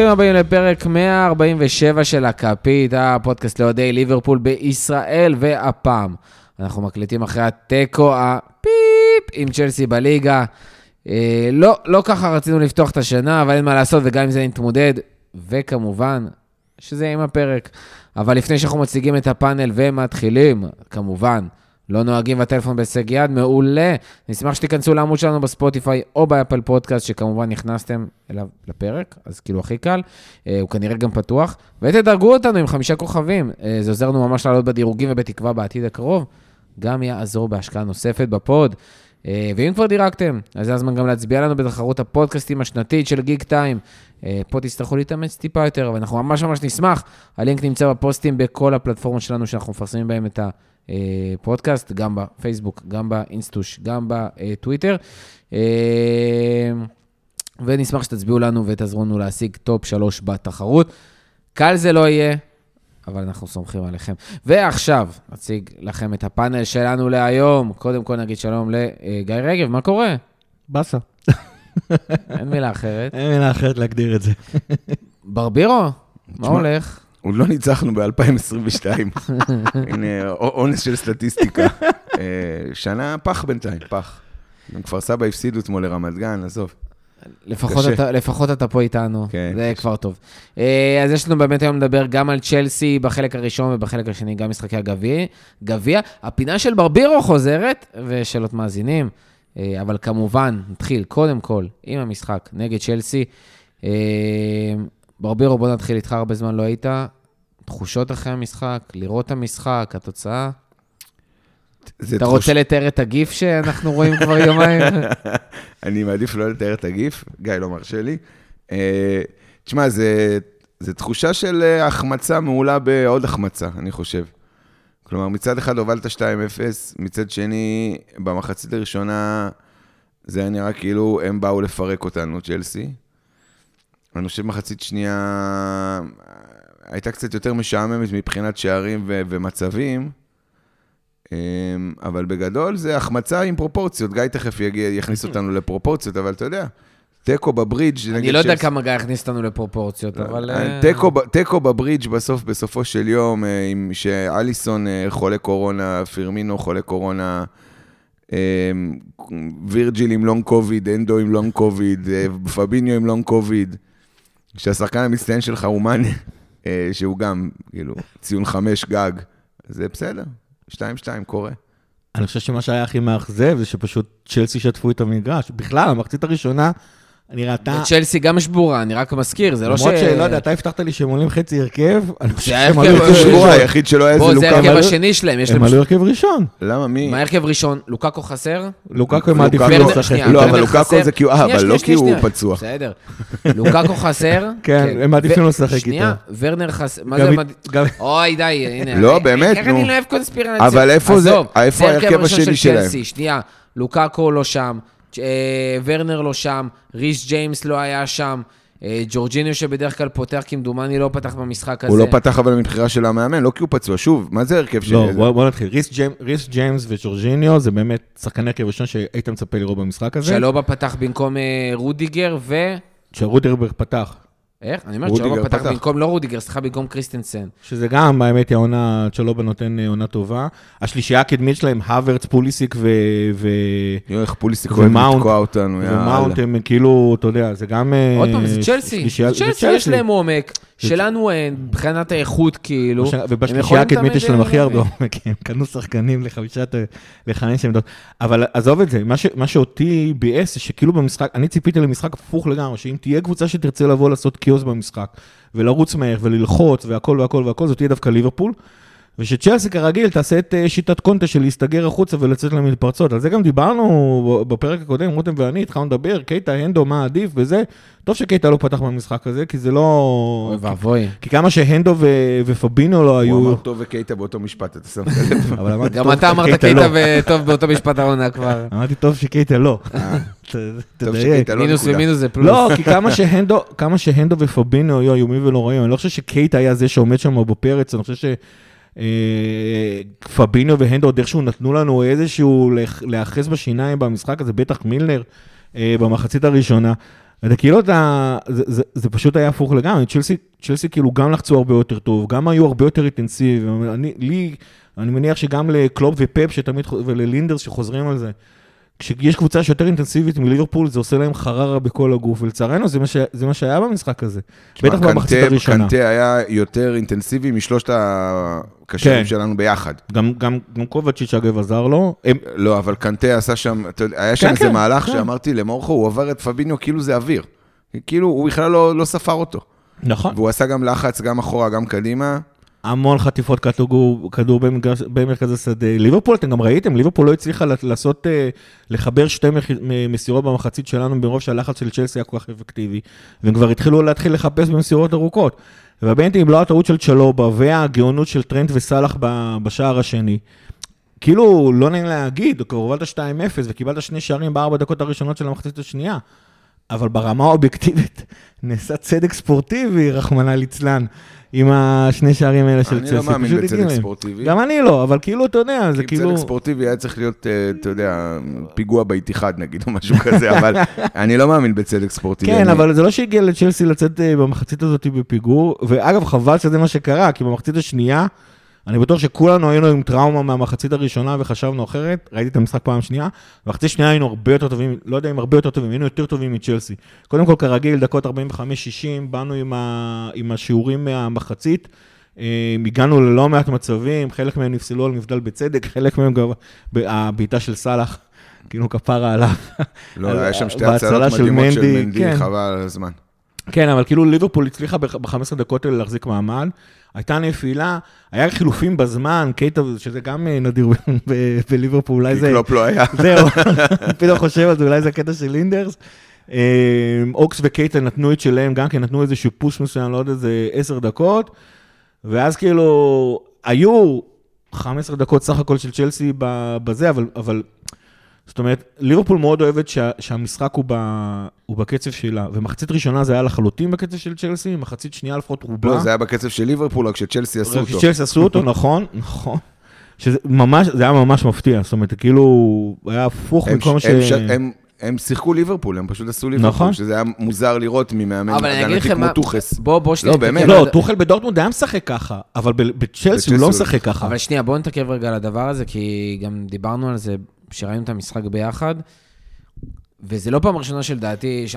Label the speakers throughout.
Speaker 1: ברוכים הבאים לפרק 147 של הכפית, הפודקאסט לאוהדי ליברפול בישראל, והפעם אנחנו מקליטים אחרי התיקו הפיפ עם צ'לסי בליגה. אה, לא, לא ככה רצינו לפתוח את השנה, אבל אין מה לעשות, וגם עם זה נתמודד, וכמובן, שזה עם הפרק. אבל לפני שאנחנו מציגים את הפאנל ומתחילים, כמובן, לא נוהגים בטלפון בהישג יד, מעולה. נשמח שתיכנסו לעמוד שלנו בספוטיפיי או באפל פודקאסט, שכמובן נכנסתם אליו לפרק, אז כאילו הכי קל, אה, הוא כנראה גם פתוח. ותדרגו אותנו עם חמישה כוכבים, אה, זה עוזר לנו ממש לעלות בדירוגים ובתקווה בעתיד הקרוב. גם יעזור בהשקעה נוספת בפוד. אה, ואם כבר דירקתם, אז זה הזמן גם להצביע לנו בתחרות הפודקאסטים השנתית של גיק טיים. אה, פה תצטרכו להתאמץ טיפה יותר, אבל אנחנו ממש ממש נשמח. הלינק נמצא בפוסטים בכל הפלטפורמות שלנו שאנחנו מפרסמים בהם את הפודקאסט, גם בפייסבוק, גם באינסטוש, גם בטוויטר. אה, ונשמח שתצביעו לנו ותעזרו לנו להשיג top 3 בתחרות. קל זה לא יהיה, אבל אנחנו סומכים עליכם. ועכשיו, נציג לכם את הפאנל שלנו להיום. קודם כל נגיד שלום לגיא רגב, מה קורה?
Speaker 2: באסה.
Speaker 1: אין מילה אחרת.
Speaker 2: אין מילה אחרת להגדיר את זה.
Speaker 1: ברבירו, מה הולך?
Speaker 3: עוד לא ניצחנו ב-2022. הנה, אונס של סטטיסטיקה. אה, שנה פח בינתיים, פח. גם כפר סבא הפסידו אתמול לרמת גן, עזוב.
Speaker 1: לפחות. אתה, לפחות אתה פה איתנו,
Speaker 3: כן,
Speaker 1: זה
Speaker 3: קשה.
Speaker 1: כבר טוב. אה, אז יש לנו באמת היום לדבר גם על צ'לסי בחלק הראשון ובחלק השני, גם משחקי הגביע. גביע. הפינה של ברבירו חוזרת, ושאלות מאזינים. אה, אבל כמובן, נתחיל קודם כל עם המשחק נגד צ'לסי. ברבירו, בוא נתחיל איתך, הרבה זמן לא היית. תחושות אחרי המשחק, לראות את המשחק, התוצאה. אתה
Speaker 3: תחוש-
Speaker 1: רוצה לתאר את הגיף שאנחנו רואים כבר יומיים?
Speaker 3: אני מעדיף לא לתאר את הגיף, גיא לא מרשה לי. אה, תשמע, זה, זה תחושה של אה, החמצה מעולה בעוד החמצה, אני חושב. כלומר, מצד אחד הובלת 2-0, מצד שני, במחצית הראשונה זה היה נראה כאילו הם באו לפרק אותנו, צ'לסי. אני חושב מחצית שנייה הייתה קצת יותר משעממת מבחינת שערים ו- ומצבים, אמ, אבל בגדול זה החמצה עם פרופורציות. גיא תכף יגיע, יכניס אותנו לפרופורציות, אבל אתה יודע, תיקו בברידג'
Speaker 1: אני לא יודע
Speaker 3: צ'לסי.
Speaker 1: כמה גיא הכניס אותנו לפרופורציות, אבל... אה,
Speaker 3: תיקו ב- תיקו בברידג' בסוף, בסופו של יום, אה, עם שאליסון אה, חולה קורונה, פירמינו חולה קורונה, אה, וירג'יל עם long COVID, אנדו עם long COVID, אה, פביניו עם long COVID, שהשחקן המצטיין שלך הוא מאנה, אה, שהוא גם, כאילו, ציון חמש גג, זה בסדר, שתיים שתיים קורה.
Speaker 2: אני חושב שמה שהיה הכי מאכזב זה שפשוט צ'לסי שטפו את המגרש. בכלל, המחצית הראשונה נראתה...
Speaker 1: צ'לסי גם שבורה, אני רק מזכיר, זה לא ש...
Speaker 2: למרות שלא יודע, אתה הבטחת לי שהם עולים חצי הרכב, אני חושב שהם
Speaker 1: הרכב
Speaker 2: עלו הרכב
Speaker 1: ראשון.
Speaker 3: היחיד שלא היה
Speaker 1: בוא,
Speaker 3: זה
Speaker 1: זה
Speaker 3: לוקאקו.
Speaker 1: ההרכב השני שלהם, יש
Speaker 2: הם
Speaker 1: להם...
Speaker 2: עלו הרכב ראשון.
Speaker 3: למה, מי?
Speaker 1: מה ההרכב ראשון? לוקאקו חסר?
Speaker 2: לוקאקו הם מעדיפים
Speaker 3: לוקאקו-
Speaker 2: לשחק.
Speaker 1: שנייה,
Speaker 3: לא, אבל לוקאקו. זה כי הוא- אה,
Speaker 1: שנייה,
Speaker 3: אבל
Speaker 1: שנייה,
Speaker 3: לא כי הוא
Speaker 1: שנייה.
Speaker 3: פצוע.
Speaker 1: בסדר. לוקאקו חסר.
Speaker 2: כן, הם מעדיפים
Speaker 1: ו-
Speaker 2: לשחק
Speaker 1: שנייה,
Speaker 2: איתו.
Speaker 1: ורנר חסר. מה זה... אוי, די, הנה.
Speaker 3: לא, באמת,
Speaker 1: איך
Speaker 3: נו.
Speaker 1: אני לא אוהב קונספירציה?
Speaker 3: אבל איפה זה- ההרכב השני
Speaker 1: של
Speaker 3: שלהם?
Speaker 1: שנייה, לוקאקו לא שם, ורנר לא שם, ריס ג'יימס לא היה שם, אה, ג'ורג'יניו שבדרך כלל פותח, כמדומני לא פתח במשחק הזה.
Speaker 3: הוא לא פתח אבל מבחירה של המאמן, לא כי הוא פצוע. שוב, מה זה הרכב של...
Speaker 2: לא, בוא בוא נתחיל. ריס ג'יימ- ריס ג'יימס וג'ורג'יניו זה באמת שחקני הרכב ראשון שהיית מצפה לראות במשחק הזה.
Speaker 1: שלובה פתח במקום אה, רודיגר ו...
Speaker 2: שרודיגר פתח.
Speaker 1: איך? אני אומר, צ'לובה פתח
Speaker 3: פתח.
Speaker 1: במקום, לא רודיגר, סליחה, במקום קריסטנסן.
Speaker 2: שזה גם, האמת היא, העונה, צ'לובה נותן אה, עונה טובה. השלישייה הקדמית שלהם, האוורץ, פוליסיק ו... ו...
Speaker 3: יואו, איך פוליסיק אוהב לתקוע אותנו, יאללה.
Speaker 2: ומאונט הם כאילו, אתה יודע, זה גם... אה,
Speaker 1: עוד פעם, זה צ'לסי.
Speaker 2: שלישייה-
Speaker 1: זה צ'לסי, יש להם עומק, שלנו אין, מבחינת האיכות, כאילו.
Speaker 2: ובשלישייה הקדמית יש להם
Speaker 1: אה,
Speaker 2: הכי הרבה
Speaker 1: להביא.
Speaker 2: עומק, הם קנו שחקנים לחמישת, לחמש עמדות. אבל עזוב את זה, מה ש- מה שאותי ביאס שכאילו במשחק, אני ציפיתי למשחק הפוך לגמרי, שאם תהיה קבוצה שתרצה לבוא לעשות קיוס במשחק, ולרוץ מהר וללחוץ והכל והכל והכל, זאת תהיה דווקא ליברפול. ושצ'לסי כרגיל תעשה את אה, שיטת קונטה של להסתגר החוצה ולצאת למתפרצות. על זה גם דיברנו בפרק הקודם, רותם ואני, התחלנו לדבר, קייטה, הנדו, מה עדיף וזה. טוב שקייטה לא פתח במשחק הזה, כי זה לא...
Speaker 1: אוי ואבוי.
Speaker 2: כי כמה שהנדו ו- ופבינו לא
Speaker 3: הוא
Speaker 2: היו...
Speaker 3: אמר טוב וקייטה באותו משפט, אתה שם לב?
Speaker 2: אבל אמרתי
Speaker 1: גם אתה אמרת קייטה
Speaker 2: לא.
Speaker 1: וטוב באותו משפט העונה כבר.
Speaker 2: אמרתי טוב שקייטה לא.
Speaker 3: אה,
Speaker 2: תדייק.
Speaker 3: לא
Speaker 1: מינוס. ומינוס זה פלוס.
Speaker 2: לא, כי כמה שהנדו, כמה שהנדו ופבינו היו איומים ונוראים, אני לא חושב שקייטה היה זה שעומד שם בפרץ, אני חושב ש... אה, פבינו והנדו עוד איכשהו נתנו לנו איזשהו להיאחז בשיניים במשחק הזה, בטח מילנר אה, במחצית הראשונה. אתה כאילו, אתה, זה, זה, זה פשוט היה הפוך לגמרי, צ'לסי, צ'לסי כאילו גם לחצו הרבה יותר טוב, גם היו הרבה יותר אינטנסיביים, אני, לי, אני מניח שגם לקלופ ופפ שתמיד, וללינדרס שחוזרים על זה, כשיש קבוצה שיותר אינטנסיבית מליברפול, זה עושה להם חררה בכל הגוף, ולצערנו זה, ש- זה מה שהיה במשחק הזה. בטח
Speaker 3: תשמע,
Speaker 2: במחצית הראשונה.
Speaker 3: קנטה היה יותר אינטנסיבי משלושת הקשרים
Speaker 2: כן.
Speaker 3: שלנו ביחד.
Speaker 2: גם, גם, גם קובצ'יץ' אגב עזר לו. הם,
Speaker 3: לא, אבל קנטה עשה שם, היה שם
Speaker 2: כן,
Speaker 3: איזה
Speaker 2: כן,
Speaker 3: מהלך
Speaker 2: כן.
Speaker 3: שאמרתי למורכו, הוא עבר את פביניו כאילו זה אוויר. כאילו, הוא בכלל לא לא ספר אותו.
Speaker 2: נכון.
Speaker 3: והוא עשה גם לחץ, גם אחורה, גם קדימה.
Speaker 2: המון חטיפות כדור, כדור במרכז השדה. ליברפול, אתם גם ראיתם, ליברפול לא הצליחה לעשות, אה, לחבר שתי מסירות במחצית שלנו, מרוב שהלחץ של צ'לסי היה כל כך אפקטיבי, והם כבר התחילו להתחיל לחפש במסירות ארוכות. ובאמת, אם לא הטעות של צ'לובה והגאונות של טרנט וסאלח בשער השני, כאילו, לא נעים להגיד, כבר הובלת 2-0 וקיבלת שני שערים בארבע דקות הראשונות של המחצית השנייה, אבל ברמה האובייקטיבית נעשה צדק ספורטיבי, רחמנא ליצלן, עם השני שערים האלה של
Speaker 3: אני
Speaker 2: צלסי.
Speaker 3: לא מאמין בצדק. ספורטיבי.
Speaker 2: גם אני לא, אבל כאילו, אתה יודע, זה כאילו...
Speaker 3: צדק ספורטיבי היה צריך להיות, אה, אתה יודע, פיגוע באיתיחד נגיד, או משהו כזה, אבל אני לא מאמין בצדק ספורטיבי.
Speaker 2: כן,
Speaker 3: אני-
Speaker 2: אבל זה לא שהגיע לצ'לסי לצאת אה, במחצית הזאת בפיגור, ואגב, חבל שזה מה שקרה, כי במחצית השנייה, אני בטוח שכולנו היינו עם טראומה מהמחצית הראשונה וחשבנו אחרת, ראיתי את המשחק פעם שנייה, במחצית השנייה היינו הרבה יותר טובים, לא יודע אם הרבה יותר טובים, היינו יותר טובים מצ'לסי. קודם כל, כרגיל, דקות 45-60, באנו עם, ה... עם השיעורים מהמחצית, אה, הגענו ללא מעט מצבים, חלק מהם נפסלו על מבדל בצדק, חלק מהם גם הבעיטה של סאלח, כאילו כפרה עליו.
Speaker 3: לא,
Speaker 2: על-
Speaker 3: היה שם שתי הצלות מדהימות של
Speaker 2: מנדי,
Speaker 3: מנדי,
Speaker 2: כן.
Speaker 3: חבל על הזמן.
Speaker 2: כן, אבל כאילו ליברפול הצליחה ב-15 דקות האלה להחזיק מעמד. הייתה נפילה, היה חילופים בזמן, קייטה, שזה גם אה, נדיר בליברפול, אולי
Speaker 3: כי
Speaker 2: זה...
Speaker 3: קלופ לא היה.
Speaker 2: זהו, פתאום חושב על זה, אולי זה הקטע של לינדרס. אה, אוקס וקייטה נתנו את שלהם, גם כן נתנו איזשהו פוש מסוים לעוד איזה 10 דקות, ואז כאילו, היו 15 דקות סך הכל של צ'לסי בזה, אבל, אבל זאת אומרת, ליברפול מאוד אוהבת שה, שהמשחק הוא, ב, הוא בקצב שלה, ומחצית ראשונה זה היה לחלוטין בקצב של צ'לסי, מחצית שנייה לפחות רובה.
Speaker 3: לא, זה היה בקצב של ליברפול, רק שצ'לסי עשו אותו.
Speaker 2: שצ'לסי עשו אותו, נכון, נכון. שזה ממש, זה היה ממש מפתיע, זאת אומרת, כאילו, היה הפוך
Speaker 3: הם-
Speaker 2: מכל מה ש...
Speaker 3: הם ש- הם- הם שיחקו ליברפול, הם פשוט עשו ליברפול,
Speaker 2: נכון.
Speaker 3: שזה היה מוזר לראות ממאמן
Speaker 1: אבל אני אגיד
Speaker 3: הגנתי כמו
Speaker 1: מה...
Speaker 3: טוחס.
Speaker 1: בוא, בוא שנייה.
Speaker 3: לא, באמת.
Speaker 2: לא, טוחל בדורטמונד היה משחק ככה, אבל ב- בצ'לסי הוא לא משחק ככה.
Speaker 1: אבל שנייה, בואו נתעכב רגע על הדבר הזה, כי גם דיברנו על זה כשראינו את המשחק ביחד, וזה לא פעם ראשונה שלדעתי, ש...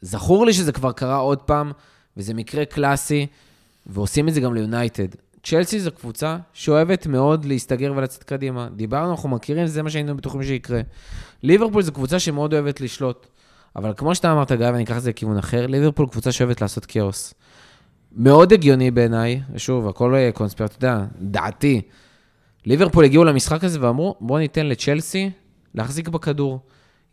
Speaker 1: זכור לי שזה כבר קרה עוד פעם, וזה מקרה קלאסי, ועושים את זה גם ליונייטד. צ'לסי זו קבוצה שאוהבת מאוד להסתגר ולצאת קדימה. דיברנו, אנחנו מכירים, זה מה שהיינו בטוחים שיקרה. ליברפול זו קבוצה שמאוד אוהבת לשלוט. אבל כמו שאתה אמרת, גיא, ואני אקח את זה לכיוון אחר, ליברפול קבוצה שאוהבת לעשות כאוס. מאוד הגיוני בעיניי, ושוב, הכל אה, קונספירט, אתה יודע, דעתי. ליברפול הגיעו למשחק הזה ואמרו, בואו ניתן לצ'לסי להחזיק בכדור.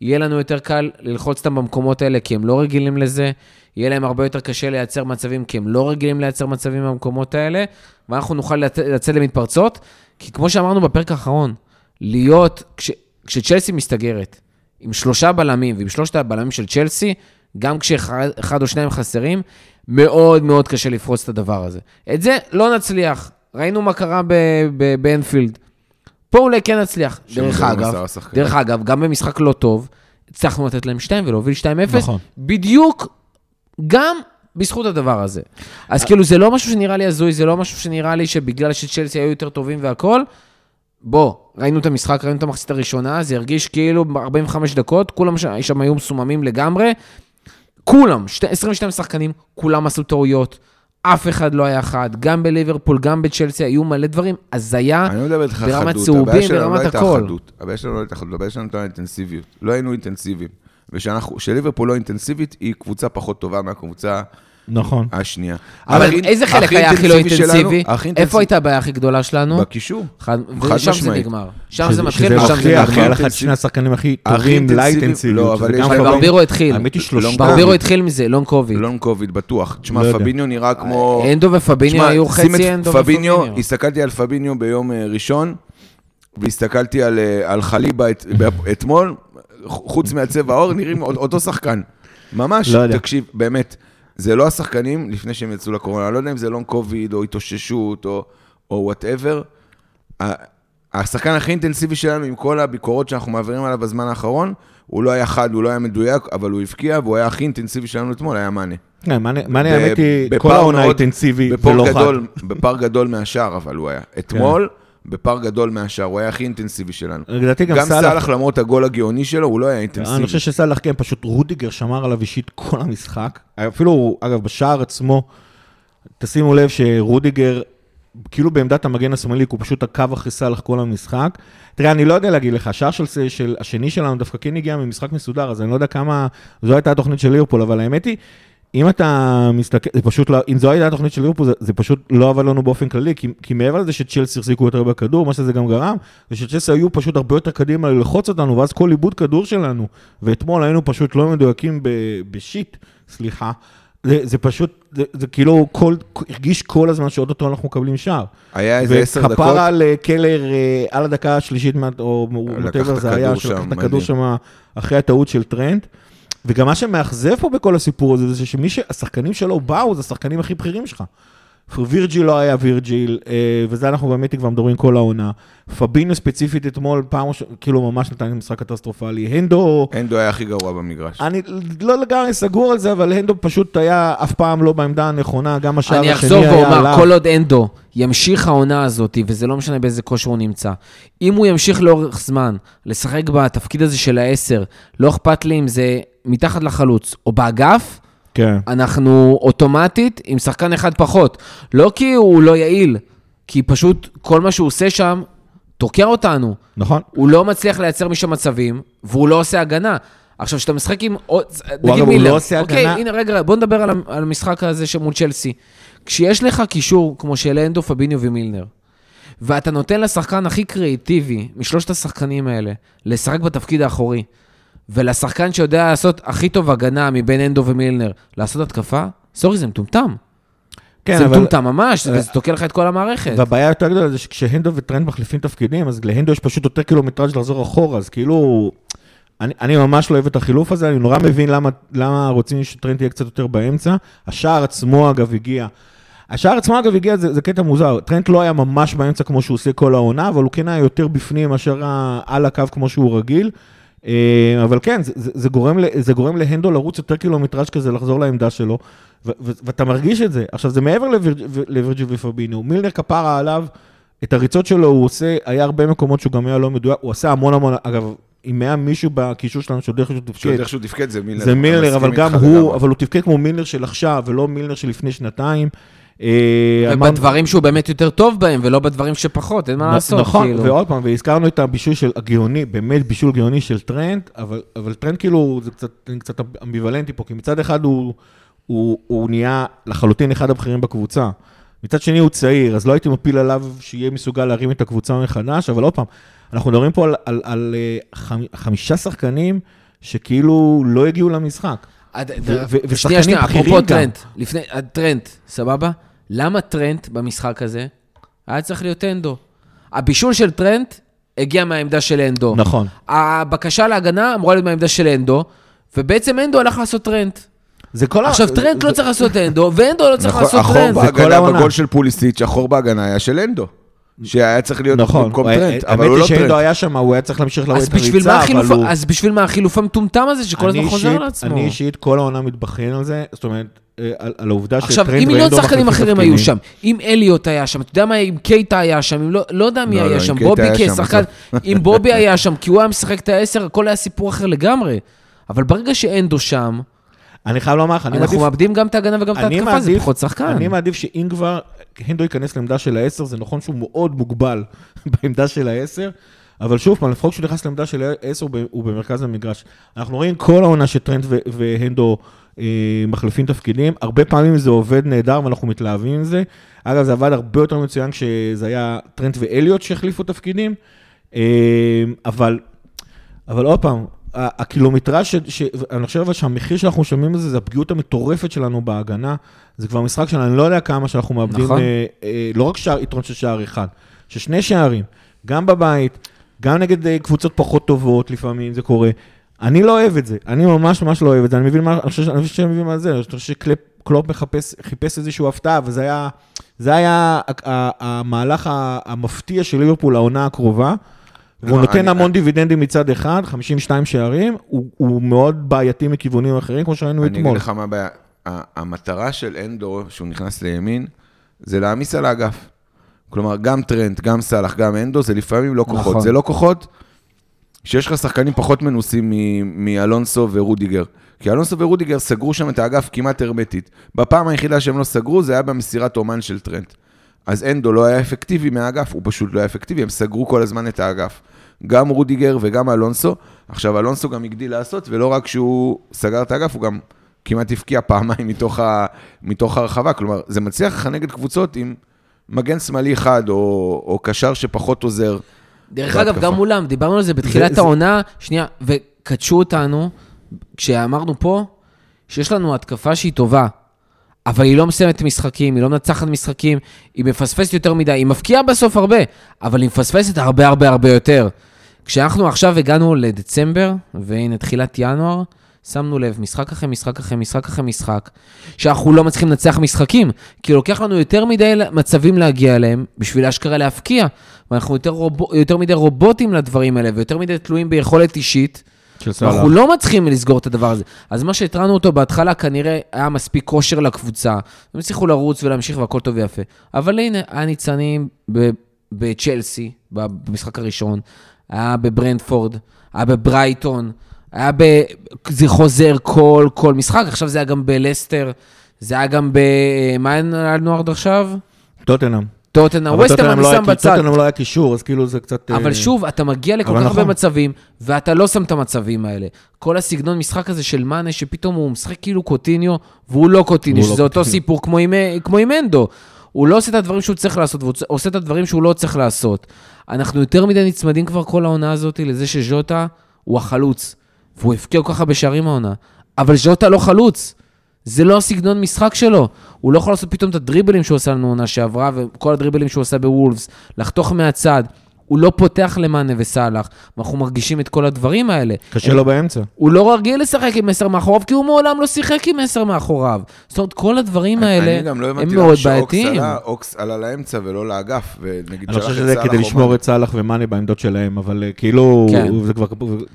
Speaker 1: יהיה לנו יותר קל ללחוץ אותם במקומות האלה, כי הם לא רגילים לזה. יהיה להם הרבה יותר קשה לייצר מצבים, כי הם לא רגילים לייצר מצבים במקומות האלה, ואנחנו נוכל לצ- לצאת למתפרצות. כי כמו שאמרנו בפרק האחרון, להיות, כש, כשצ'לסי מסתגרת, עם שלושה בלמים ועם שלושת הבלמים של צ'לסי, גם כשאחד אחד או שניים חסרים, מאוד מאוד קשה לפרוץ את הדבר הזה. את זה לא נצליח. ראינו מה קרה באנפילד. פה אולי כן נצליח. דרך אגב. דרך אגב, גם במשחק לא טוב, הצלחנו לתת להם 2 ולהוביל 2-0,
Speaker 2: נכון.
Speaker 1: בדיוק גם בזכות הדבר הזה. אז כאילו, זה לא משהו שנראה לי הזוי, זה לא משהו שנראה לי שבגלל שצ'לסי היו יותר טובים והכול. בוא, ראינו את המשחק, ראינו את המחצית הראשונה, זה הרגיש כאילו 45 דקות, כולם ש- שם היו מסוממים לגמרי. כולם, שתי- 22 שחקנים, כולם עשו טעויות. אף אחד לא היה חד, גם בליברפול, גם בצ'לסי, היו מלא דברים. הזיה,
Speaker 3: לא
Speaker 1: ברמת צהובים,
Speaker 3: לא
Speaker 1: ברמת
Speaker 3: הייתה
Speaker 1: הכל.
Speaker 3: הבעיה שלנו לא הייתה חדות, הבעיה שלנו הייתה אינטנסיביות. לא היינו אינטנסיביים. וכשליברפול לא אינטנסיבית, היא קבוצה פחות טובה מהקבוצה
Speaker 2: נכון.
Speaker 3: השנייה.
Speaker 1: אבל
Speaker 3: הכי-
Speaker 1: איזה חלק
Speaker 3: הכי
Speaker 1: היה הכי לא
Speaker 3: אינטנסיבי
Speaker 1: איפה הייתה הבעיה הכי גדולה שלנו?
Speaker 3: בקישור.
Speaker 1: חד-
Speaker 3: חד
Speaker 1: ושם זה
Speaker 3: משמעית.
Speaker 1: נגמר. שם זה מתחיל ושם זה
Speaker 2: כי היה לך את. שני השחקנים הכי טובים
Speaker 3: אינטנסיבי-
Speaker 2: לאינטנסיביות.
Speaker 3: לא, אבל
Speaker 2: שזה
Speaker 3: יש
Speaker 1: אבל ברבירו התחיל.
Speaker 2: האמת היא שלושה.
Speaker 1: ברבירו. התחיל מזה, long COVID.
Speaker 3: long COVID, בטוח. תשמע,
Speaker 2: לא.
Speaker 3: פביניו נראה כמו...
Speaker 1: אנדו ופביניו היו חצי אנדו
Speaker 3: פביניו,
Speaker 1: ופביניו.
Speaker 3: הסתכלתי על פביניו ביום אה, ראשון, והסתכלתי על, אה, חליבה את- אתמול, חוץ מהצבע העור, נראים אותו שחקן. ממש,
Speaker 2: לא.
Speaker 3: תקשיב, באמת, זה לא השחקנים לפני שהם יצאו לקורונה, אני לא יודע אם זה long COVID, או התאוששות, או whatever. השחקן הכי אינטנסיבי שלנו, עם כל הביקורות שאנחנו מעבירים עליו בזמן האחרון, הוא לא היה חד, הוא לא היה מדויק, אבל הוא הבקיע, והוא היה הכי אינטנסיבי שלנו אתמול, היה מאנה.
Speaker 2: כן, מאנה, האמת היא, כל העונה אינטנסיבי ולא חד.
Speaker 3: בפער גדול מהשאר, אבל הוא היה. אתמול, בפער גדול מהשאר, הוא היה הכי אינטנסיבי שלנו.
Speaker 2: לדעתי גם
Speaker 3: גם
Speaker 2: סאלח,
Speaker 3: סאלח, למרות הגול הגאוני שלו, הוא לא היה אינטנסיבי.
Speaker 2: אני חושב שסאלח כן, פשוט רודיגר שמר עליו אישית כל המשחק. אפילו, אגב, בשער עצמו, תשימו לב שרודיגר, כאילו בעמדת המגן השמאלי, הוא פשוט עקב אחרי סאלח כל המשחק. תראה, אני לא יודע להגיד לך, השער של, של השני שלנו דווקא כן הגיע ממשחק מסודר, אז אני לא יודע כמה, זו הייתה התוכנית של ליברפול, אבל האמת היא, אם אתה מסתכל, זה פשוט לא, אם זו הייתה התוכנית של ליברפול, זה, זה פשוט לא עבד לנו באופן כללי, כי, כי מעבר לזה שצ'לסי החזיקו יותר בכדור, מה שזה גם גרם, זה שצ'לסי היו פשוט הרבה יותר קדימה ללחוץ אותנו, ואז כל עיבוד כדור שלנו, ואתמול היינו פשוט לא מדויקים ב, ב shit, סליחה, זה, זה פשוט, זה, זה כאילו כל, הרגיש כל הזמן שאו-טו-טו אנחנו מקבלים שער.
Speaker 3: היה איזה עשר דקות,
Speaker 2: וכפרה על אה, קלהר אה, על הדקה השלישית, או
Speaker 3: את
Speaker 2: זה היה, שלקח את הכדור. שם אחרי הטעות של טרנט. וגם מה שמאכזב פה בכל הסיפור הזה, זה שמי שהשחקנים שלו באו, זה השחקנים הכי בכירים שלך. וירג'יל לא היה וירג'יל, אה, וזה אנחנו באמת כבר מדברים כל העונה. פבינו ספציפית אתמול, פעם, ראש- כאילו ממש נתן לי משחק קטסטרופלי. הנדו,
Speaker 3: אנדו היה הכי גרוע במגרש.
Speaker 2: אני לא לגמרי סגור על זה, אבל הנדו פשוט היה אף פעם לא בעמדה הנכונה, גם השער
Speaker 1: אני
Speaker 2: השני
Speaker 1: אחזור
Speaker 2: היה
Speaker 1: ואומר,
Speaker 2: עליו.
Speaker 1: כל עוד אנדו ימשיך העונה הזאת, וזה לא משנה באיזה כושר הוא נמצא, אם הוא ימשיך לאורך זמן לשחק בתפקיד הזה של העשר, לא אכפת לי אם זה מתחת לחלוץ או באגף,
Speaker 2: כן.
Speaker 1: אנחנו אוטומטית עם שחקן אחד פחות. לא כי הוא לא יעיל, כי פשוט כל מה שהוא עושה שם תוקע אותנו.
Speaker 2: נכון.
Speaker 1: הוא לא מצליח לייצר משם מצבים, והוא לא עושה הגנה. עכשיו, כשאתה משחק עם... עוד- נגיד
Speaker 2: אגב, הוא. לא עושה
Speaker 1: אוקיי,
Speaker 2: הגנה.
Speaker 1: הנה, רגע, בוא נדבר על המשחק הזה שמול צ'לסי. כשיש לך קישור כמו של אנדו, פביניו ומילנר, ואתה נותן לשחקן הכי קריאיטיבי משלושת השחקנים האלה לשחק בתפקיד האחורי, ולשחקן שיודע לעשות הכי טוב הגנה מבין אנדו ומילנר, לעשות התקפה, סורי, זה מטומטם.
Speaker 2: כן,
Speaker 1: זה
Speaker 2: אבל-
Speaker 1: מטומטם ממש,
Speaker 2: אה,
Speaker 1: וזה תוקע לך את כל המערכת.
Speaker 2: והבעיה היותר גדולה זה שכשהנדו וטרנד מחליפים תפקידים, אז להנדו יש פשוט יותר קילומטראז' לחזור אחורה, אז כאילו... אני, אני ממש לא אוהב את החילוף הזה, אני נורא מבין למה, למה רוצים שטרנד יהיה קצת יותר באמצע. השער עצמו, אגב, הגיע. השער עצמו, אגב, הגיע, זה, זה קטע מוזר. טרנט לא היה ממש באמצע כמו שהוא עושה כל העונה, אבל הוא כן היה יותר בפנים מאשר על הקו כמו שהוא רגיל. אה, אבל כן, זה, זה, גורם, להנדו לרוץ יותר קילומטראז' כזה, לחזור לעמדה שלו, ואתה מרגיש את זה. עכשיו, זה מעבר לווירג'יל ופבינו. מילנר כפרה עליו, את הריצות שלו הוא עושה, היה הרבה מקומות שהוא גם היה לא מדויק, הוא עשה המון המון, אגב, אם היה מישהו בקישור שלנו שעוד איכשהו תפקד,
Speaker 3: שעוד איכשהו תפקד זה מילנר.
Speaker 2: זה מילנר, אבל גם. הוא, אבל הוא תפקד כמו מילנר של עכשיו, ולא מילנר של לפני שנתיים. אה,
Speaker 1: ובדברים שהוא באמת יותר טוב בהם, ולא בדברים שפחות, אין מה לעשות,
Speaker 2: נכון,
Speaker 1: כאילו.
Speaker 2: ועוד פעם, והזכרנו את הבישול של הגאוני, באמת בישול גאוני של טרנט, אבל, טרנט כאילו, זה קצת, אמביוולנטי פה, כי מצד אחד הוא, נהיה לחלוטין אחד הבכירים בקבוצה. מצד שני הוא צעיר, אז לא הייתי מפיל עליו שיהיה מסוגל להרים את הקבוצה מחדש, אבל עוד פעם, אנחנו מדברים פה על, על, על אה, חמ, חמישה שחקנים שכאילו לא הגיעו למשחק. ושחקנים
Speaker 1: שנייה, שנייה,
Speaker 2: בכירים
Speaker 1: אפרופו. טרנט, לפני, טרנט, סבבה? למה טרנט במשחק הזה היה צריך להיות אנדו? הבישול של טרנט הגיע מהעמדה של אנדו.
Speaker 2: נכון.
Speaker 1: הבקשה להגנה אמורה להיות מהעמדה של אנדו, ובעצם אנדו הלך לעשות טרנט.
Speaker 2: זה כל ה-
Speaker 1: עכשיו, טרנט
Speaker 2: זה-
Speaker 1: לא צריך לעשות אנדו, ואנדו לא צריך
Speaker 3: נכון,
Speaker 1: לעשות
Speaker 3: החור
Speaker 1: טרנט.
Speaker 2: זה כל
Speaker 3: בהגנה
Speaker 2: העונה.
Speaker 3: בגול של פוליסיץ', החור בהגנה היה של אנדו. שהיה צריך להיות
Speaker 2: נכון,
Speaker 3: במקום
Speaker 2: הוא-
Speaker 3: טרנט, אבל
Speaker 2: האמת
Speaker 3: הוא
Speaker 2: היא
Speaker 3: לא טרנט.
Speaker 2: היה שם, הוא היה צריך להמשיך להוריד
Speaker 1: אז
Speaker 2: את הריצה, אבל הוא...
Speaker 1: אז בשביל מה החילוף המטומטם הזה שכל הזמן
Speaker 2: אני
Speaker 1: חוזר
Speaker 2: אישית-
Speaker 1: לעצמו?
Speaker 2: אני אישית כל העונה מתבכיין על זה, זאת אומרת, אה, על, על העובדה
Speaker 1: עכשיו,
Speaker 2: שטרנד
Speaker 1: אם מיליון
Speaker 2: ואנדו
Speaker 1: שחקנים
Speaker 2: מחליפים
Speaker 1: אחרים. היו שם, אם אליוט היה שם, אתה יודע מה, אם קייטה היה שם, אם לא, לא יודע מי
Speaker 3: לא, לא,
Speaker 1: היה
Speaker 3: אם
Speaker 1: שם, בובי כשחקן, אם בובי היה שם, כי הוא היה משחק את העשר, הכל היה סיפור אחר לגמרי. אבל ברגע שאנדו שם,
Speaker 2: אני חייב לומר לך, אני
Speaker 1: אנחנו
Speaker 2: מעדיף...
Speaker 1: מאבדים גם את ההגנה וגם את
Speaker 2: אני
Speaker 1: ההתקפה, זה פחות שחקן.
Speaker 2: אני מעדיף שאם כבר הנדו ייכנס לעמדה של העשר, זה נכון שהוא מאוד מוגבל בעמדה של העשר, אבל שוב פעם, לפחות כשהוא נכנס לעמדה של העשר, הוא במרכז המגרש. אנחנו רואים כל העונה שטרנט והנדו אה, מחליפים תפקידים, הרבה פעמים זה עובד נהדר ואנחנו מתלהבים עם זה. אגב, זה עבד הרבה יותר מצוין כשזה היה טרנט ואליוט שהחליפו תפקידים, אה, אבל אבל עוד פעם, הקילומטראז' ש... ש... אני חושב אבל שהמחיר שאנחנו משלמים על זה, הפגיעות המטורפת שלנו בהגנה. זה כבר משחק שלנו, אני לא יודע כמה שאנחנו מאבדים,
Speaker 1: נכון.
Speaker 2: אה, אה, לא רק שער, יתרון של שער אחד, ששני שערים, גם בבית, גם נגד אה, קבוצות פחות טובות, לפעמים זה קורה. אני לא אוהב את זה, אני ממש ממש לא אוהב את זה, אני מבין מה, אני חושב, אני חושב שאני מבין מה זה, אני חושב שקלופ מחפש, חיפש איזושהי הפתעה, וזה היה, זה היה המהלך המפתיע של ליברפול לעונה הקרובה. והוא
Speaker 3: לא,
Speaker 2: נותן
Speaker 3: אני-
Speaker 2: המון דיבידנדים מצד אחד, 52 שערים, הוא, הוא מאוד בעייתי מכיוונים אחרים, כמו שראינו
Speaker 3: אני אגיד
Speaker 2: אתמול.
Speaker 3: לך מה הבעיה. המטרה של אנדו, שהוא נכנס לימין, זה להעמיס על האגף. כלומר, גם טרנט, גם סאלח, גם אנדו, זה לפעמים לא כוחות.
Speaker 1: נכון.
Speaker 3: זה לא כוחות שיש לך שחקנים פחות מנוסים מאלונסו ורודיגר. כי אלונסו ורודיגר סגרו שם את האגף כמעט הרמטית. בפעם היחידה שהם לא סגרו, זה היה במסירת אומן של טרנט. אז אנדו לא היה אפקטיבי מהאגף, הוא פשוט לא היה אפקטיבי, הם סגרו כל הזמן את האגף. גם רודיגר וגם אלונסו. עכשיו, אלונסו גם הגדיל לעשות, ולא רק שהוא סגר את האגף, הוא גם כמעט הבקיע פעמיים מתוך, ה, מתוך הרחבה. כלומר, זה מצליח לך נגד קבוצות עם מגן שמאלי אחד, או, או קשר שפחות עוזר.
Speaker 1: דרך. אגב, גם מולם, דיברנו על זה בתחילת
Speaker 2: זה-
Speaker 1: העונה, שנייה, וקדשו אותנו, כשאמרנו פה, שיש לנו התקפה שהיא טובה, אבל היא לא מסיימת משחקים, היא לא מנצחת משחקים, היא מפספסת יותר מדי, היא מפקיעה בסוף הרבה, אבל היא מפספסת הרבה הרבה הרבה יותר. כשאנחנו עכשיו הגענו לדצמבר, והנה תחילת ינואר, שמנו לב, משחק אחרי משחק אחרי משחק אחרי משחק, שאנחנו לא מצליחים לנצח משחקים, כי לוקח לנו יותר מדי מצבים להגיע אליהם, בשביל אשכרה להפקיע, ואנחנו יותר, רוב... יותר מדי רובוטים לדברים האלה, ויותר מדי תלויים ביכולת אישית. ואנחנו לא מצליחים לסגור את הדבר הזה. אז מה שהתרענו אותו בהתחלה, כנראה היה מספיק כושר לקבוצה. הם הצליחו לרוץ ולהמשיך והכל טוב ויפה. אבל הנה, היה ניצנים ב- בצ'לסי, במשחק הראשון, היה בברנדפורד, היה בברייטון, היה ב... זה חוזר כל, כל משחק, עכשיו זה היה גם בלסטר, זה היה גם ב... מה היה לנו עד עכשיו?
Speaker 2: טוטנאם.
Speaker 1: טוטנאם, ווסטר אני
Speaker 2: לא היה-
Speaker 1: שם בצד.
Speaker 2: טוטנהאם לא היה קישור, אז כאילו זה קצת...
Speaker 1: אבל
Speaker 2: אה,
Speaker 1: שוב, אתה מגיע לכל כך הרבה
Speaker 2: נכון.
Speaker 1: מצבים, ואתה לא שם את המצבים האלה. כל הסגנון משחק הזה של מאנה, שפתאום הוא משחק כאילו קוטיניו, והוא לא קוטיניו,
Speaker 2: לא
Speaker 1: שזה אותו. סיפור כמו עם אנדו. הוא לא עושה את הדברים שהוא צריך לעשות, והוא עושה את הדברים שהוא לא צריך לעשות. אנחנו יותר מדי נצמדים כבר כל העונה הזאת לזה שז'וטה הוא החלוץ, והוא הבקיע כל כך הרבה שערים העונה. אבל ז'וטה לא חלוץ. זה לא הסגנון משחק שלו. הוא לא יכול לעשות פתאום את הדריבלים שהוא עשה לנו עונה שעברה, וכל הדריבלים שהוא עשה בוולפס, לחתוך מהצד. הוא לא פותח למאנה וסאלח, ואנחנו מרגישים את כל הדברים האלה.
Speaker 2: קשה לו באמצע.
Speaker 1: הוא לא רגיל לשחק עם עשר מאחוריו, כי הוא מעולם לא שיחק עם עשר מאחוריו. זאת אומרת, כל הדברים האלה
Speaker 3: אני גם לא
Speaker 1: הם
Speaker 3: הבנתי
Speaker 1: מאוד
Speaker 3: למה שאוקס
Speaker 1: בעייתיים.
Speaker 3: עלה, אוקס עלה לאמצע ולא לאגף, ונגיד
Speaker 2: אני
Speaker 3: שלח
Speaker 2: חושב
Speaker 3: את
Speaker 2: שזה
Speaker 3: סאלח
Speaker 2: כדי
Speaker 3: או
Speaker 2: לשמור
Speaker 3: מאנה.
Speaker 2: את סאלח ומאנה בעמדות שלהם, אבל אה, כאילו,
Speaker 1: כן.
Speaker 2: זה כבר,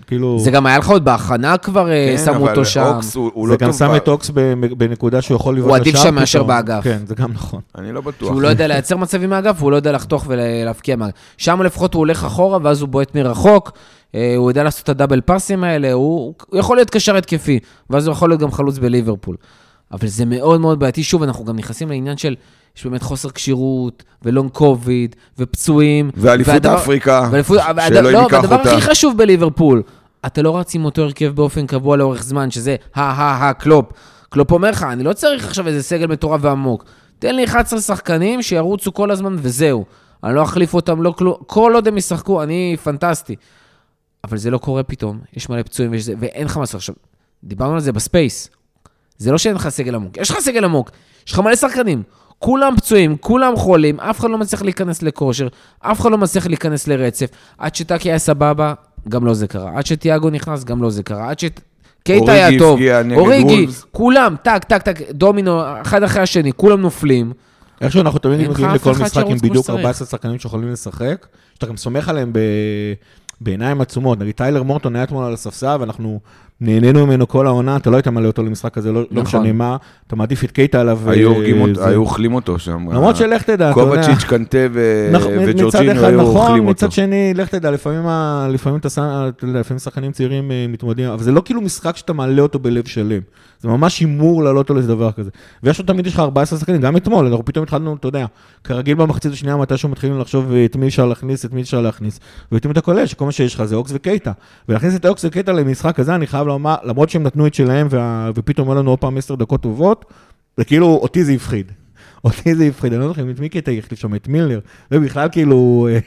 Speaker 2: כאילו,
Speaker 1: זה גם היה לך עוד בהכנה כבר, אה,
Speaker 3: כן,
Speaker 1: שמו אותו שם.
Speaker 3: אוקס הוא הוא
Speaker 2: זה
Speaker 3: לא
Speaker 2: גם. שם
Speaker 3: ב-
Speaker 2: את אוקס בנקודה שהוא יכול לבעוט
Speaker 1: הוא עדיף שם מאשר. באגף.
Speaker 2: כן, זה גם נכון.
Speaker 3: אני לא בטוח.
Speaker 1: שהוא לא יודע לייצר מצבים מהאגף, והוא לא יודע לחתוך ולהבקיע מהאגף. שם לפחות הוא הולך אחורה, ואז הוא בועט מרחוק, אה, הוא יודע לעשות את הדאבל פאסים האלה, הוא, הוא יכול להיות קשר התקפי, ואז הוא יכול להיות גם חלוץ בליברפול. אבל זה מאוד מאוד בעייתי. שוב, אנחנו גם נכנסים לעניין של, יש באמת חוסר כשירות, ו long COVID, ופצועים.
Speaker 3: ואליפות
Speaker 1: והדבר-
Speaker 3: אפריקה,
Speaker 1: ואליפות-
Speaker 3: שאלוהים
Speaker 1: לא,
Speaker 3: ייקח
Speaker 1: והדבר
Speaker 3: אותה.
Speaker 1: הכי חשוב בליברפול, אתה לא רץ עם אותו הרכב באופן קבוע לאורך זמן, שזה ה-ה-ה קלופ. קלופ אומר לך, אני לא צריך עכשיו איזה סגל מטורף ועמוק. תן לי 11 שחקנים שירוצו כל הזמן וזהו. אני לא אחליף אותם, לא כלום. כל עוד הם ישחקו, אני פנטסטי. אבל זה לא קורה פתאום, יש מלא פצועים ויש זה, ואין לך מה לעשות. עכשיו, דיברנו על זה ב Space. זה לא שאין לך סגל עמוק, יש לך סגל עמוק, יש לך מלא שחקנים. כולם פצועים, כולם חולים, אף אחד לא מצליח להיכנס לכושר, אף אחד לא מצליח להיכנס לרצף. עד שטאקי היה סבבה, גם לא זה קרה. עד שתיאגו נכנס, גם לא זה קרה. עד שקייטה היה טוב. אוריגי. כולם, טק, טק, טק, דומינו, אחד אחרי השני, כולם נופלים.
Speaker 2: איכשהו אנחנו תמיד מגיעים לכל משחק עם בדיוק
Speaker 1: שצריך.
Speaker 2: 14 שחקנים שיכולים לשחק, שאתה גם סומך עליהם. בעיניים עצומות. נגיד טיילר מורטון היה אתמול על הספסל, ואנחנו נהנינו ממנו כל העונה, אתה לא היית מעלה אותו למשחק הזה, לא, לא
Speaker 1: נכון.
Speaker 2: משנה מה, אתה מעדיף את קייטה עליו.
Speaker 3: היו
Speaker 2: אה,
Speaker 3: הורגים אותו-
Speaker 2: זה.
Speaker 3: היו אוכלים אותו שם.
Speaker 2: למרות שלך תדע, אתה יודע.
Speaker 3: קובצ'יץ', קנטה ו-
Speaker 2: נכון,
Speaker 3: וג'ורג'ינו היו
Speaker 2: נכון,
Speaker 3: אוכלים אותו.
Speaker 2: מצד שני, לך תדע, לפעמים, שחקנים צעירים אה, מתמודדים, אבל זה לא כאילו משחק שאתה מעלה אותו בלב שלם. זה ממש הימור לעלות אותו לדבר כזה. ויש לו תמיד, יש לך 14 שחקנים, גם אתמול, אנחנו פתאום התחלנו, אתה יודע, כרגיל במחצית השנייה, מתישהו מתחילים לחשוב אה, את מי אפשר להכניס, את מי אפשר להכניס, ופתאום אתה קולט שכל מה שיש לך זה אוקס וקייטה. ולהכניס את אוקס וקייטה למשחק הזה, אני חייב לומר, למרות שהם נתנו את שלהם, וה- ופתאום היו לנו עוד פעם 10 דקות טובות, זה כאילו, אותי זה הפחיד. אותי זה הפחיד, אני לא זוכר את מי קייטה החליף שם, את מילר, ובכלל כאילו... אה,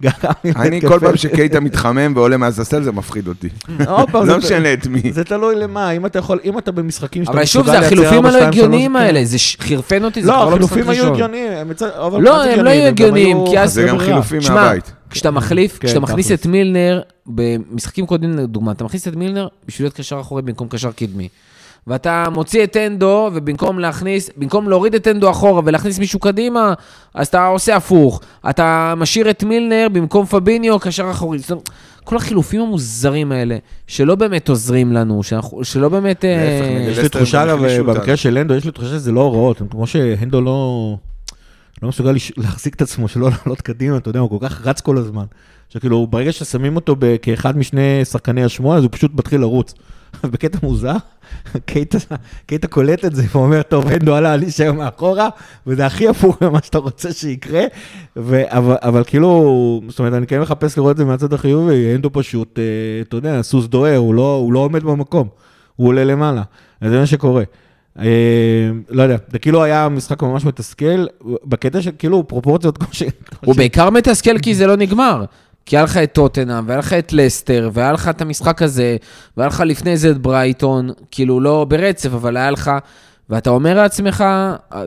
Speaker 3: אני כל פעם שקייטה מתחמם ועולה מהספסל זה מפחיד אותי. לא
Speaker 2: זה-
Speaker 3: משנה את מי.
Speaker 2: זה תלוי למה, אם אתה יכול, אם אתה במשחקים שאתה
Speaker 1: אבל שוב,
Speaker 2: מסוגל
Speaker 1: זה
Speaker 2: לייצר
Speaker 1: החילופים הלא הגיוניים. האלה, זה ש- חירפן אותי, זה
Speaker 2: לא,
Speaker 1: כבר לא משחק
Speaker 2: החילופים היו
Speaker 1: ראשון.
Speaker 2: הגיוניים, הם מצד- אבל
Speaker 1: לא, הם לא היו הגיוניים,
Speaker 2: היו
Speaker 1: כי אז-
Speaker 3: זה גם. חילופים מהבית.
Speaker 1: כשאתה מחליף,
Speaker 2: כן,
Speaker 1: כשאתה מכניס. את מילנר, במשחקים קודמים לדוגמה, אתה מכניס את מילנר בשביל להיות קשר אחורי במקום קשר קדמי. ואתה מוציא את אנדו, ובמקום להכניס, במקום להוריד את אנדו אחורה ולהכניס מישהו קדימה, אז אתה עושה הפוך. אתה משאיר את מילנר במקום פביניו קשר אחורי. זאת אומרת, כל החילופים המוזרים האלה, שלא באמת עוזרים לנו, שאנחנו, שלא באמת... אה,
Speaker 2: יש לי תחושה, אגב, במקרה. של הנדו, יש לי תחושה שזה לא הוראות, כמו שהנדו לא... לא מסוגל להחזיק את עצמו, שלא לעלות קדימה, אתה יודע, הוא כל כך רץ כל הזמן. שכאילו, ברגע ששמים אותו כאחד משני שחקני השמונה, אז הוא פשוט מתחיל לרוץ. בקטע מוזר, קייטה, קולט את זה ואומר, טוב, הנדו עלה, אני אשאר מאחורה, וזה הכי הפוך ממה שאתה רוצה שיקרה. ו- אבל, אבל כאילו, זאת אומרת, אני כן מחפש לראות את זה מהצד החיובי, הנדו פשוט, אה, אתה יודע, סוס דוהר, הוא לא, הוא לא עומד במקום, הוא עולה למעלה. אז זה מה שקורה. אה, לא יודע, זה כאילו היה משחק ממש מתסכל, בקטע של כאילו פרופורציות כמו ש...
Speaker 1: הוא בעיקר מתסכל כי זה לא נגמר. כי היה לך את טוטנאם, והיה לך את לסטר, והיה לך את המשחק הזה, והיה לך לפני זה את ברייטון, כאילו לא ברצף, אבל היה לך... ואתה אומר לעצמך,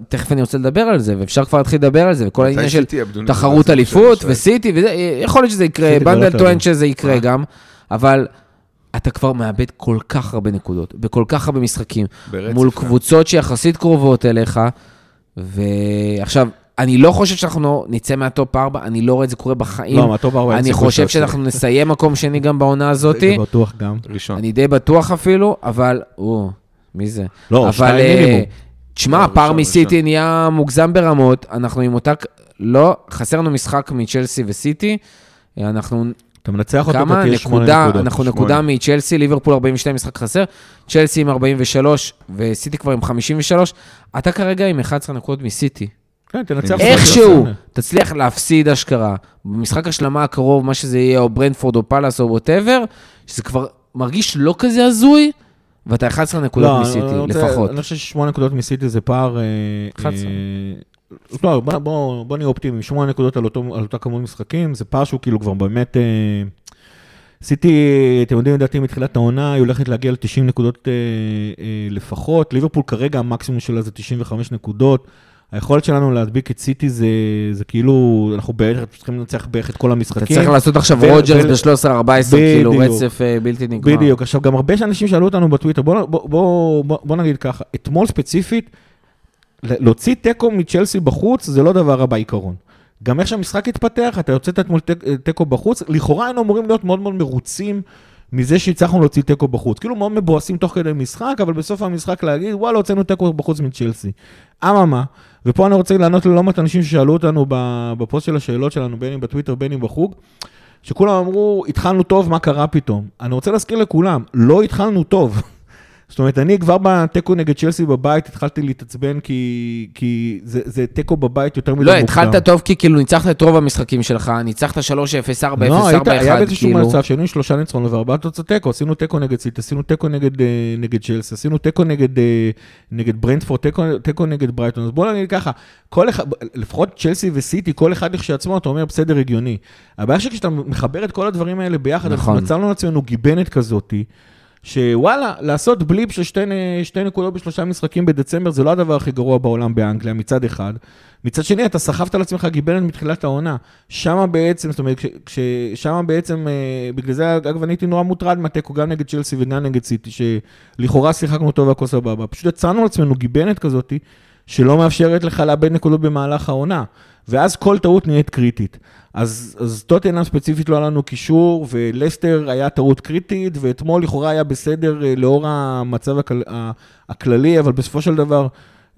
Speaker 1: תכף אני רוצה לדבר על זה, ואפשר כבר להתחיל לדבר על זה, וכל העניין של תחרות אליפות וסיטי, וזה, יכול להיות שזה יקרה, בנדל טוען. שזה יקרה
Speaker 3: אה.
Speaker 1: גם, אבל אתה כבר מאבד כל כך הרבה נקודות, בכל כך הרבה משחקים,
Speaker 3: ברצף,
Speaker 1: מול
Speaker 3: כן.
Speaker 1: קבוצות שיחסית קרובות אליך, ועכשיו, אני לא חושב שאנחנו לא נצא מה top 4, אני לא רואה את זה קורה בחיים.
Speaker 2: לא, מה top ארבע אין
Speaker 1: אני
Speaker 2: סיכוי
Speaker 1: חושב שאנחנו נסיים מקום שני גם בעונה הזאת,
Speaker 2: זה בטוח גם.
Speaker 3: ראשון.
Speaker 1: אני די בטוח אפילו, אבל, או, מי זה?
Speaker 2: לא,
Speaker 1: אבל,
Speaker 2: שתיים
Speaker 1: אה,
Speaker 2: מינימום.
Speaker 1: תשמע,
Speaker 3: לא,
Speaker 1: הפער
Speaker 3: ראשון,
Speaker 1: מסיטי. נהיה מוגזם ברמות, אנחנו עם אותה... לא, חסר לנו משחק מצ'לסי וסיטי, אנחנו
Speaker 2: אתה מנצח אותו,
Speaker 1: כמה?
Speaker 2: אתה תהיה שמונה
Speaker 1: נקודה,
Speaker 2: נקודות.
Speaker 1: אנחנו
Speaker 3: שמונה.
Speaker 1: נקודה מצ'לסי, ליברפול 42 משחק חסר, צ'לסי עם 43 וסיטי כבר עם 53, אתה כרגע עם 11 נקודות מסיטי.
Speaker 2: כן, תנצח.
Speaker 1: איכשהו. תצליח להפסיד אשכרה. במשחק השלמה הקרוב, מה שזה יהיה, או ברנדפורד או פאלאס או ווטאבר, שזה כבר מרגיש לא כזה הזוי, ואתה 11 נקודות
Speaker 2: לא,
Speaker 1: מסיטי,
Speaker 2: אני רוצה-
Speaker 1: לפחות.
Speaker 2: אני חושב ששמונה נקודות מסיטי זה פער... אה,
Speaker 1: 11.
Speaker 2: אה, לא, בוא- בוא בוא נהיה אופטימיים, שמונה נקודות על אותו- על אותה כמות משחקים, זה פער שהוא כאילו כבר באמת... אה, סיטי, אתם יודעים, לדעתי מתחילת העונה, היא הולכת להגיע ל-90 נקודות אה, אה, לפחות. ליברפול כרגע המקסימום שלה זה 95 נקודות. היכולת שלנו להדביק את סיטי זה, זה כאילו, אנחנו בערך צריכים לנצח בערך את כל
Speaker 1: אתה
Speaker 2: המשחקים.
Speaker 1: צריך לעשות עכשיו
Speaker 2: ו-
Speaker 1: רוג'רס
Speaker 2: ו-
Speaker 1: ב-13-14, כאילו
Speaker 2: בדיוק.
Speaker 1: רצף אה, בלתי נגמר.
Speaker 2: בדיוק, עכשיו גם הרבה אנשים שאלו אותנו בטוויטר, בוא, בוא, בוא, בוא, בוא נגיד ככה, אתמול ספציפית, להוציא תיקו מצ'לסי בחוץ זה לא דבר רע בעיקרון. גם איך שהמשחק התפתח, אתה יוצאת אתמול תיקו בחוץ, לכאורה היינו אמורים להיות מאוד מאוד מרוצים מזה שהצלחנו להוציא תיקו בחוץ. כאילו מאוד מבואסים תוך כדי משחק, אבל בסוף המשחק להגיד, וואלה, הוצאנו תיקו בחוץ מצ'לסי. אממה, ופה אני רוצה לענות ללא מעט אנשים ששאלו אותנו בפוסט של השאלות שלנו, בין אם בטוויטר, בין אם בחוג, שכולם אמרו, התחלנו טוב, מה קרה פתאום? אני רוצה להזכיר לכולם, לא התחלנו טוב. זאת אומרת, אני כבר בתיקו נגד צ'לסי בבית התחלתי להתעצבן כי, כי זה, זה תיקו בבית יותר מדי
Speaker 1: לא,
Speaker 2: מוקדם.
Speaker 1: התחלת טוב כי כאילו ניצחת את רוב המשחקים שלך, ניצחת 3-0, 4-0, 4-1,
Speaker 2: לא, היית, היה באיזשהו
Speaker 1: כאילו.
Speaker 2: מצב שהיינו עם שלושה ניצחונות וארבעה תוצאות תיקו, עשינו תיקו נגד סיט, עשינו תיקו נגד, אה, נגד צ'לסי, עשינו תיקו נגד, אה, נגד ברנדפורד, תיקו, נגד ברייטון, אז בוא נגיד ככה, כל אחד, לפחות צ'לסי וסיטי, כל אחד לכשעצמו, אתה אומר, בסדר, הגיוני. הבעיה שכשאתה מחבר את כל הדברים האלה ביחד,
Speaker 1: נכון.
Speaker 2: אנחנו מצאנו לעצמנו גיבנת כזאתי, שוואלה, לעשות בליפ של שתי, שתי נקודות בשלושה משחקים בדצמבר, זה לא הדבר הכי גרוע בעולם באנגליה, מצד אחד. מצד שני, אתה סחבת על עצמך גיבנת מתחילת העונה. שמה בעצם, זאת אומרת, ששמה בעצם, אה, בגלל זה, אגב, אני הייתי נורא מוטרד מהתיקו, גם נגד צ'לסי וגם נגד סיטי, שלכאורה שיחקנו טוב והכל סבבה. פשוט יצרנו לעצמנו גיבנת כזאת, שלא מאפשרת לך לאבד נקודות במהלך העונה. ואז כל טעות נהיית קריטית. אז, אז טוטנאם ספציפית לא היה לנו קישור, ולסטר היה טעות קריטית, ואתמול לכאורה היה בסדר אה, לאור המצב הכל, הכללי, אבל בסופו של דבר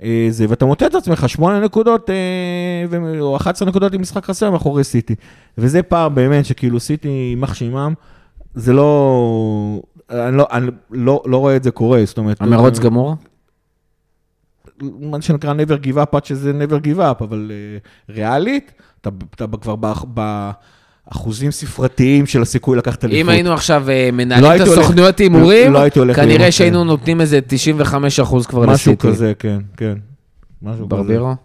Speaker 2: אה, זה, ואתה מוצא את עצמך שמונה נקודות, אה, או 11 נקודות עם משחק חסר מאחורי סיטי. וזה פער באמת שכאילו סיטי יימח שמם, זה לא, אני לא, אני לא, לא רואה את זה קורה, זאת אומרת...
Speaker 1: המרוץ גמור?
Speaker 2: מה שנקרא never give up עד שזה never give up, אבל uh, ריאלית, אתה, אתה כבר באח- באחוזים ספרתיים של הסיכוי לקחת אליפות.
Speaker 1: אם היינו עכשיו
Speaker 2: לא
Speaker 1: מנהלים את
Speaker 2: הייתי הולך-
Speaker 1: הסוכנויות הימורים,
Speaker 2: לא הייתי הולך לאימון,
Speaker 1: כנראה
Speaker 2: כן.
Speaker 1: שהיינו נותנים איזה 95% כבר
Speaker 2: משהו
Speaker 1: לסיטי.
Speaker 2: כזה, כן, כן. משהו כזה.
Speaker 1: ברבירו?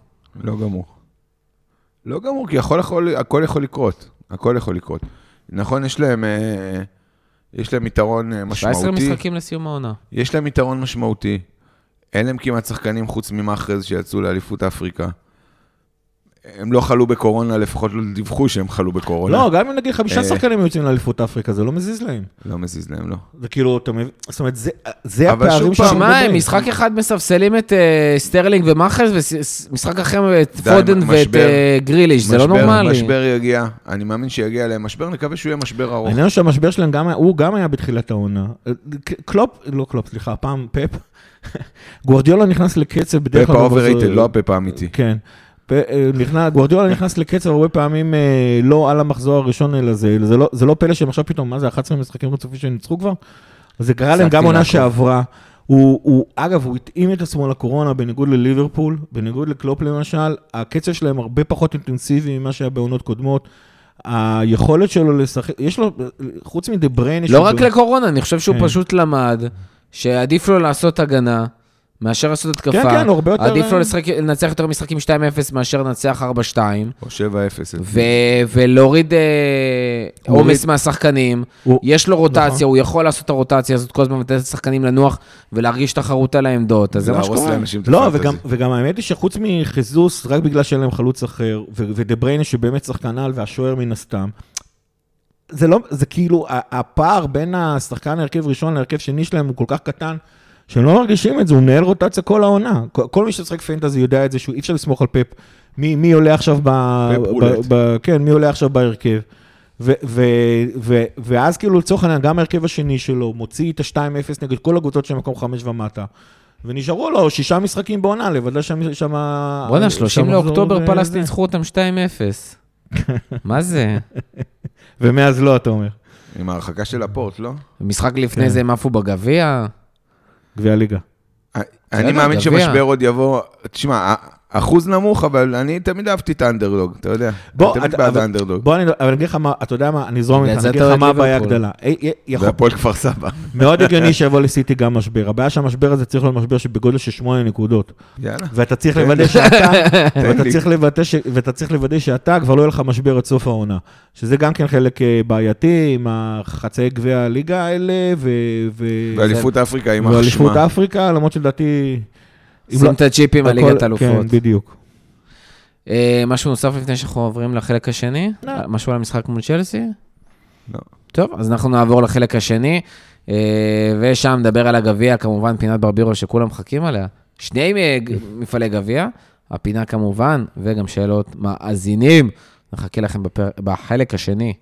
Speaker 3: לא גמור. לא גמור, כי יכול, יכול, הכל יכול לקרות. הכל יכול לקרות. נכון, יש להם, אה, יש להם יתרון אה,
Speaker 1: 17
Speaker 3: משמעותי.
Speaker 1: משחקים לסיום העונה.
Speaker 3: יש להם יתרון משמעותי. אין להם כמעט שחקנים חוץ ממאחרז שיצאו לאליפות אפריקה. הם לא חלו בקורונה, לפחות לא דיווחו שהם חלו בקורונה.
Speaker 2: לא, גם אם נגיד חמישה
Speaker 3: אה.
Speaker 2: שחקנים יוצאים לאליפות אפריקה, זה לא מזיז להם.
Speaker 3: לא מזיז להם, לא.
Speaker 2: זה כאילו, אתה מבין, זאת אומרת, זה- זה
Speaker 3: אבל
Speaker 2: הפערים
Speaker 3: שוב פעם,
Speaker 1: שמע,
Speaker 2: מדברים.
Speaker 1: הם משחק אחד מספסלים את אה, סטרלינג ומאחרז, ומשחק אחר את פודן ואת. אה, גריליש, זה לא נורמלי.
Speaker 3: משבר יגיע, אני מאמין שיגיע אליהם משבר, נקווה שהוא יהיה משבר ארוך.
Speaker 2: העניין שהמשבר שלהם הוא גם היה בתחילת העונה. קלופ, לא קלופ, סליחה, הפעם פפ. גוורדיולה נכנס לקצב בדרך
Speaker 3: פפ
Speaker 2: כלל.
Speaker 3: ה overrated,
Speaker 2: במחזור-
Speaker 3: לא הפפ האמיתי.
Speaker 2: כן. אה, נכנס, גוורדיולה נכנס לקצב הרבה פעמים אה, לא על המחזור הראשון, אלא זה, זה, לא, זה לא פלא שהם עכשיו פתאום, מה זה, 11 משחקים רצופים שהם ניצחו כבר? זה קרה להם גם עונה. שעברה. הוא, הוא, אגב, הוא התאים את עצמו לקורונה, בניגוד לליברפול, בניגוד לקלופ למשל, הקצב שלהם הרבה פחות אינטנסיבי ממה שהיה בעונות קודמות. היכולת שלו לשחק, יש לו, חוץ מדה בריינה...
Speaker 1: לא רק לקורונה, אני חושב שהוא
Speaker 2: כן.
Speaker 1: פשוט למד שעדיף לו לעשות הגנה מאשר לעשות התקפה.
Speaker 2: כן, כן, הרבה יותר-
Speaker 1: עדיף לו לשחק- לנצח יותר משחקים 2-0 מאשר לנצח 4-2.
Speaker 3: או 7-0.
Speaker 1: ו- ולהוריד אה, עומס מהשחקנים.
Speaker 2: הוא-
Speaker 1: יש לו רוטציה,
Speaker 2: נכון.
Speaker 1: הוא יכול לעשות את הרוטציה הזאת כל הזמן ולתת לשחקנים לנוח ולהרגיש תחרות על העמדות, אז זה מה שקורה.
Speaker 2: לא. וגם, וגם האמת היא שחוץ מחיזוס, רק בגלל שאין להם חלוץ אחר, ו- ודה בריינה שבאמת שחקן על והשוער מן הסתם, זה לא, זה כאילו, ה- הפער בין השחקן ההרכב ראשון להרכב שני שלהם הוא כל כך קטן, שהם לא מרגישים את זה, הוא מנהל רוטציה כל העונה. כל, כל מי ששחק פנטזי יודע את זה, שאי אפשר לסמוך על פפ. מי, מי עולה עכשיו ב...
Speaker 3: פפ
Speaker 2: ב, כן, מי עולה עכשיו בהרכב. ו, ו, ו, ואז כאילו לצורך העניין, גם ההרכב השני שלו מוציא את ה-2-0 נגד כל הקבוצות של מקום 5 ומטה. ונשארו לו שישה משחקים בעונה, לוודא שם... שם
Speaker 1: בואנה,
Speaker 2: שם
Speaker 1: 30
Speaker 2: מחזור
Speaker 1: לאוקטובר פלס
Speaker 2: זה.
Speaker 1: ניצחו אותם 2-0. מה זה?
Speaker 2: ומאז לא, אתה אומר.
Speaker 3: עם ההרחקה של הפורט, לא?
Speaker 1: משחק לפני
Speaker 2: כן.
Speaker 1: זה הם עפו בגביע?
Speaker 2: גביע הליגה.
Speaker 3: אני מאמין. שמשבר עוד יבוא, תשמע, אחוז נמוך, אבל אני תמיד אהבתי את האנדרדוג, אתה יודע.
Speaker 2: בוא,
Speaker 3: אני תמיד
Speaker 2: אתה-
Speaker 3: בעד האנדרדוג.
Speaker 2: בוא, אני אבל אני אגיד לך מה, אתה יודע מה, אני אזרום איתך, אני אגיד לך מה הבעיה יכול-
Speaker 3: והפועל כפר סבא.
Speaker 2: מאוד הגיוני שיבוא לסיטי גם משבר. הבעיה שהמשבר הזה צריך להיות משבר שבגודל של שמונה נקודות.
Speaker 3: יאללה.
Speaker 2: ואתה צריך
Speaker 3: תן
Speaker 2: לוודא. שאתה, ואתה. צריך לוודא שאתה, כבר לא יהיה לך משבר עד סוף העונה. שזה גם כן חלק אה, בעייתי עם החצאי גביע הליגה האלה, ו... ו-
Speaker 3: ואליפות אפריקה, יימח
Speaker 2: ואליפות
Speaker 3: שמה.
Speaker 2: אפריקה, למרות שלדעתי...
Speaker 1: שים
Speaker 2: לא-
Speaker 1: את הצ'יפים על ליגת אלופות.
Speaker 2: כן, בדיוק.
Speaker 1: אה, משהו נוסף לפני שאנחנו עוברים לחלק השני?
Speaker 2: לא.
Speaker 1: משהו על המשחק מול צ'לסי?
Speaker 3: לא.
Speaker 1: טוב, אז אנחנו נעבור לחלק השני, אה, ושם נדבר על הגביע, כמובן פינת ברבירו שכולם מחכים עליה. שני אה, מפעלי גביע, הפינה כמובן, וגם שאלות מאזינים. נחכה לכם בפר... בחלק השני.